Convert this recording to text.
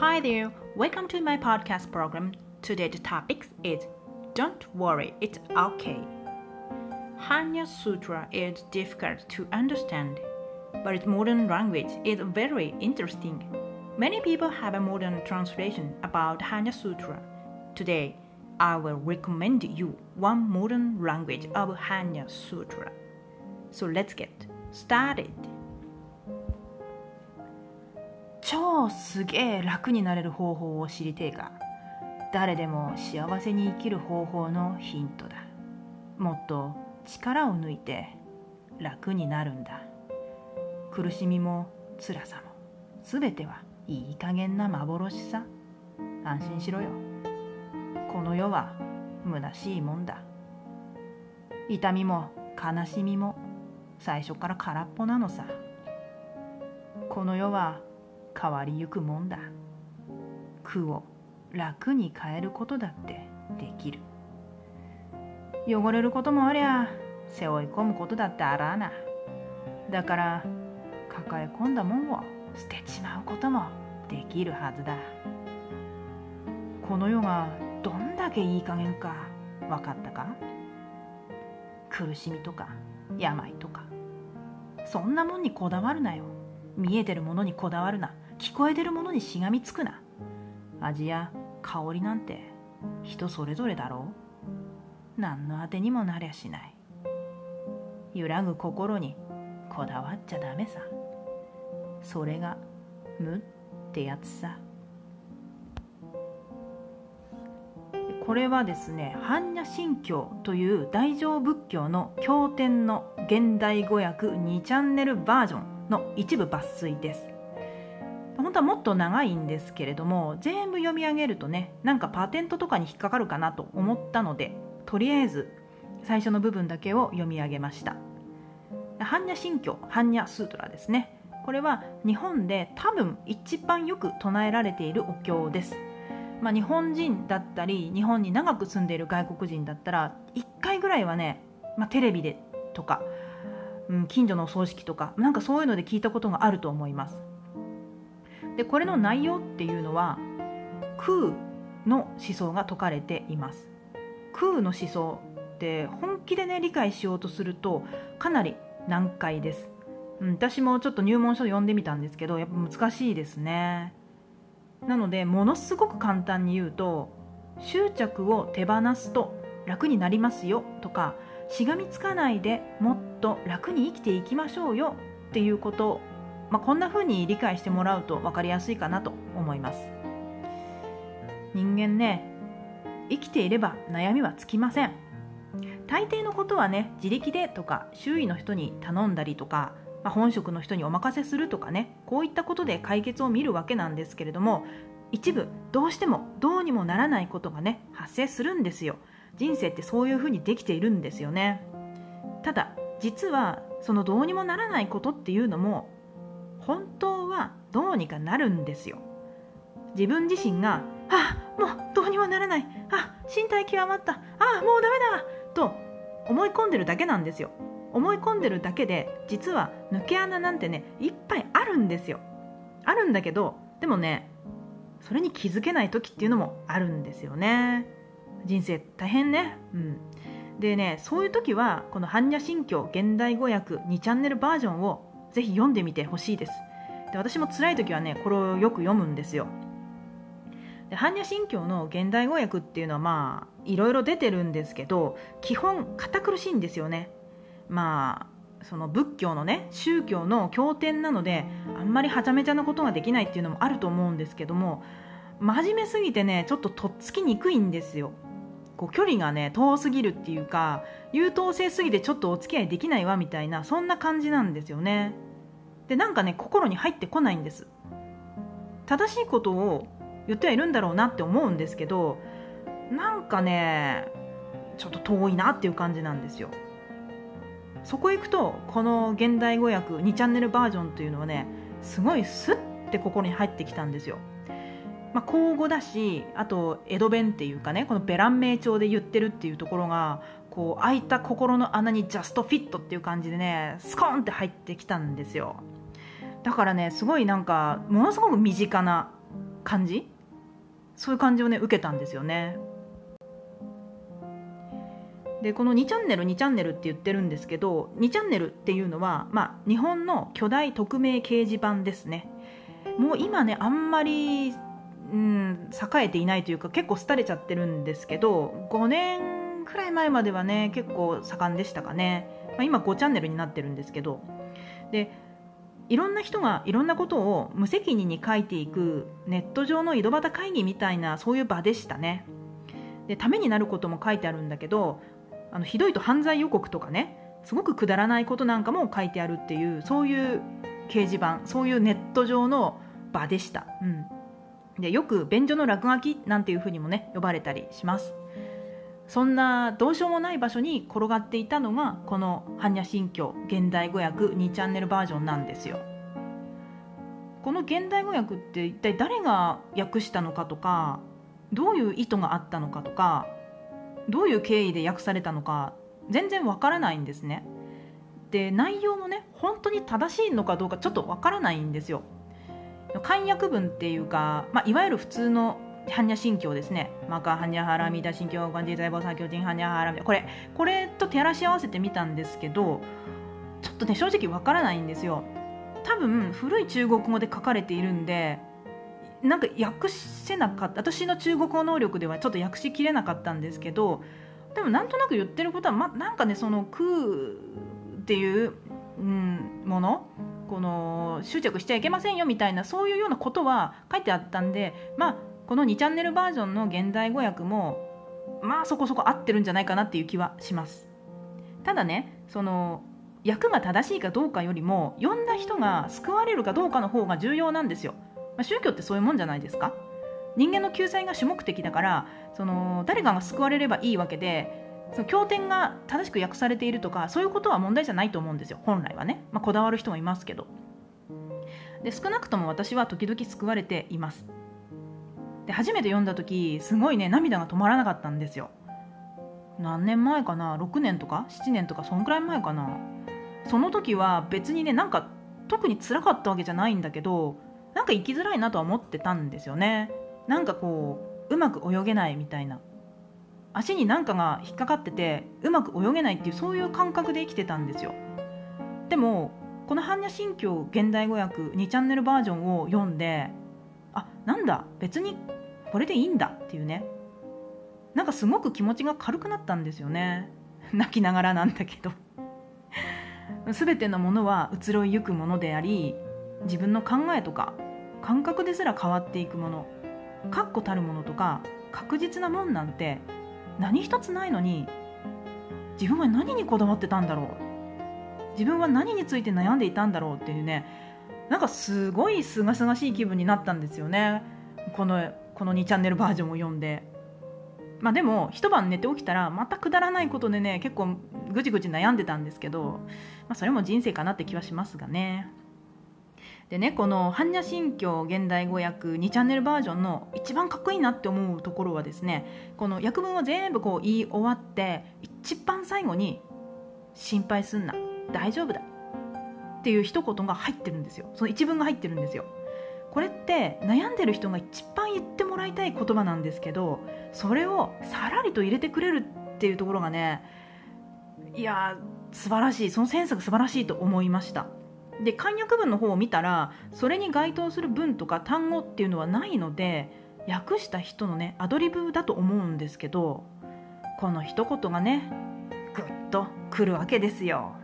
Hi there, welcome to my podcast program. Today's topic is Don't worry, it's okay. Hanya Sutra is difficult to understand, but its modern language is very interesting. Many people have a modern translation about Hanya Sutra. Today, I will recommend you one modern language of Hanya Sutra. So let's get started. 超すげえ楽になれる方法を知りてえか。誰でも幸せに生きる方法のヒントだ。もっと力を抜いて楽になるんだ。苦しみも辛さも。全てはいい加減な幻さ。安心しろよ。この世は虚しいもんだ。痛みも悲しみも最初から空っぽなのさ。この世は変わりゆくもんだ。苦を楽に変えることだってできる。汚れることもありゃ背負い込むことだってあらあな。だから抱え込んだもんを捨てちまうこともできるはずだ。この世がどんだけいい加減か分かったか？苦しみとか病とか。そんなもんにこだわるなよ。見えてるものにこだわるな。聞こえてるものにしがみつくな。味や香りなんて人それぞれだろう。何のあてにもなりゃしない。揺らぐ心にこだわっちゃダメさ。それが無ってやつさ。これはですね般若心経という大乗仏教の経典の現代語訳2チャンネルバージョンの一部抜粋です。本当はもっと長いんですけれども全部読み上げるとねなんかパテントとかに引っかかるかなと思ったのでとりあえず最初の部分だけを読み上げました。般若心経般若スートラですね。これは日本で多分一番よく唱えられているお経です。まあ、日本人だったり日本に長く住んでいる外国人だったら1回ぐらいはね、まあ、テレビでとか、うん、近所のお葬式とかなんかそういうので聞いたことがあると思います。でこれの内容っていうのは空の思想が説かれています。空の思想って本気でね理解しようとするとかなり難解です、うん、私もちょっと入門書読んでみたんですけどやっぱ難しいですね。なのでものすごく簡単に言うと執着を手放すと楽になりますよとかしがみつかないでもっと楽に生きていきましょうよっていうことまあ、こんな風に理解してもらうと分かりやすいかなと思います。人間ね生きていれば悩みはつきません。大抵のことはね自力でとか周囲の人に頼んだりとかまあ、本職の人にお任せするとかねこういったことで解決を見るわけなんですけれども一部どうしてもどうにもならないことがね発生するんですよ。人生ってそういうふうにできているんですよね。ただ実はそのどうにもならないことっていうのも本当はどうにかなるんですよ。自分自身が「あもうどうにもならない。あ身体極まった。あもうダメだ」と思い込んでるだけなんですよ。思い込んでるだけで実は抜け穴なんてねいっぱいあるんですよ。あるんだけどでもねそれに気づけない時っていうのもあるんですよね。人生大変ね。うん。でねそういう時はこの般若心経現代語訳2チャンネルバージョンをぜひ読んでみてほしいです。で私も辛い時はねこれをよく読むんですよ。で般若心経の現代語訳っていうのはまあいろいろ出てるんですけど基本堅苦しいんですよね。まあその仏教のね宗教の経典なのであんまりはちゃめちゃなことができないっていうのもあると思うんですけども真面目すぎてねちょっととっつきにくいんですよ。こう距離がね遠すぎるっていうか優等生すぎてちょっとお付き合いできないわみたいなそんな感じなんですよね。でなんかね心に入ってこないんです。正しいことを言ってはいるんだろうなって思うんですけどなんかねちょっと遠いなっていう感じなんですよ。そこ行くとこの現代語訳2チャンネルバージョンというのはねすごいスッてここに入ってきたんですよ。まあ、口語だしあと江戸弁っていうかねこのベラン名帳で言ってるっていうところがこう開いた心の穴にジャストフィットっていう感じでねスコーンって入ってきたんですよ。だからねすごいなんかものすごく身近な感じ？そういう感じをね受けたんですよね。でこの2チャンネル2チャンネルって言ってるんですけど2チャンネルっていうのは、まあ、日本の巨大匿名掲示板ですね。もう今ねあんまり、うん、栄えていないというか結構廃れちゃってるんですけど5年くらい前まではね結構盛んでしたかね、まあ、今5チャンネルになってるんですけど。でいろんな人がいろんなことを無責任に書いていくネット上の井戸端会議みたいなそういう場でしたね。でためになることも書いてあるんだけどあのひどいと犯罪予告とかねすごくくだらないことなんかも書いてあるっていうそういう掲示板そういうネット上の場でした、うん、でよく便所の落書きなんていうふうにもね呼ばれたりします。そんなどうしようもない場所に転がっていたのがこの般若心経現代語訳2チャンネルバージョンなんですよ。この現代語訳って一体誰が訳したのかとかどういう意図があったのかとかどういう経緯で訳されたのか全然わからないんですね。で内容もね本当に正しいのかどうかちょっとわからないんですよ。漢訳文っていうか、まあ、いわゆる普通の般若心経ですね。マカ般若ハラミダ心経、ガンディ財宝三経人般若ハラミダ。これ、これと照らし合わせてみたんですけど、ちょっとね、正直わからないんですよ。多分、古い中国語で書かれているんで、なんか訳せなかった。私の中国語能力ではちょっと訳しきれなかったんですけど、でもなんとなく言ってることは、ま、なんかね、その空っていう、うん、ものこの執着しちゃいけませんよみたいなそういうようなことは書いてあったんでまあこの2チャンネルバージョンの現代語訳もまあそこそこ合ってるんじゃないかなっていう気はします。ただねその役が正しいかどうかよりも読んだ人が救われるかどうかの方が重要なんですよ、まあ、宗教ってそういうもんじゃないですか。人間の救済が主目的だからその誰かが救われればいいわけでその経典が正しく訳されているとかそういうことは問題じゃないと思うんですよ。本来はね、まあ、こだわる人もいますけど。で少なくとも私は時々救われています。で初めて読んだ時すごいね涙が止まらなかったんですよ。何年前かな？6年とか？7年とか？そんくらい前かな？その時は別にねなんか特に辛かったわけじゃないんだけどなんか生きづらいなとは思ってたんですよね。なんかこううまく泳げないみたいな。足に何かが引っかかっててうまく泳げないっていうそういう感覚で生きてたんですよ。でもこの般若心経現代語訳2チャンネルバージョンを読んであなんだ？別にこれでいいんだっていうね。なんかすごく気持ちが軽くなったんですよね。泣きながらなんだけど。全てのものは移ろいゆくものであり自分の考えとか感覚ですら変わっていくもの確固たるものとか確実なもんなんて何一つないのに自分は何にこだわってたんだろう。自分は何について悩んでいたんだろうっていうね。なんかすごいすがすがしい気分になったんですよね。このこの2チャンネルバージョンを読んで。まあ、でも一晩寝て起きたらまたくだらないことでね結構ぐちぐち悩んでたんですけど、まあ、それも人生かなって気はしますがね。でねこの般若心経現代語訳2チャンネルバージョンの一番かっこいいなって思うところはですねこの訳文を全部こう言い終わって一番最後に「心配すんな大丈夫だ」っていう一言が入ってるんですよ。その一文が入ってるんですよ。これって悩んでる人が一番言ってもらいたい言葉なんですけどそれをさらりと入れてくれるっていうところがねいや素晴らしいそのセンスが素晴らしいと思いましたで簡約文の方を見たらそれに該当する文とか単語っていうのはないので訳した人のねアドリブだと思うんですけどこの一言がねぐっとくるわけですよ。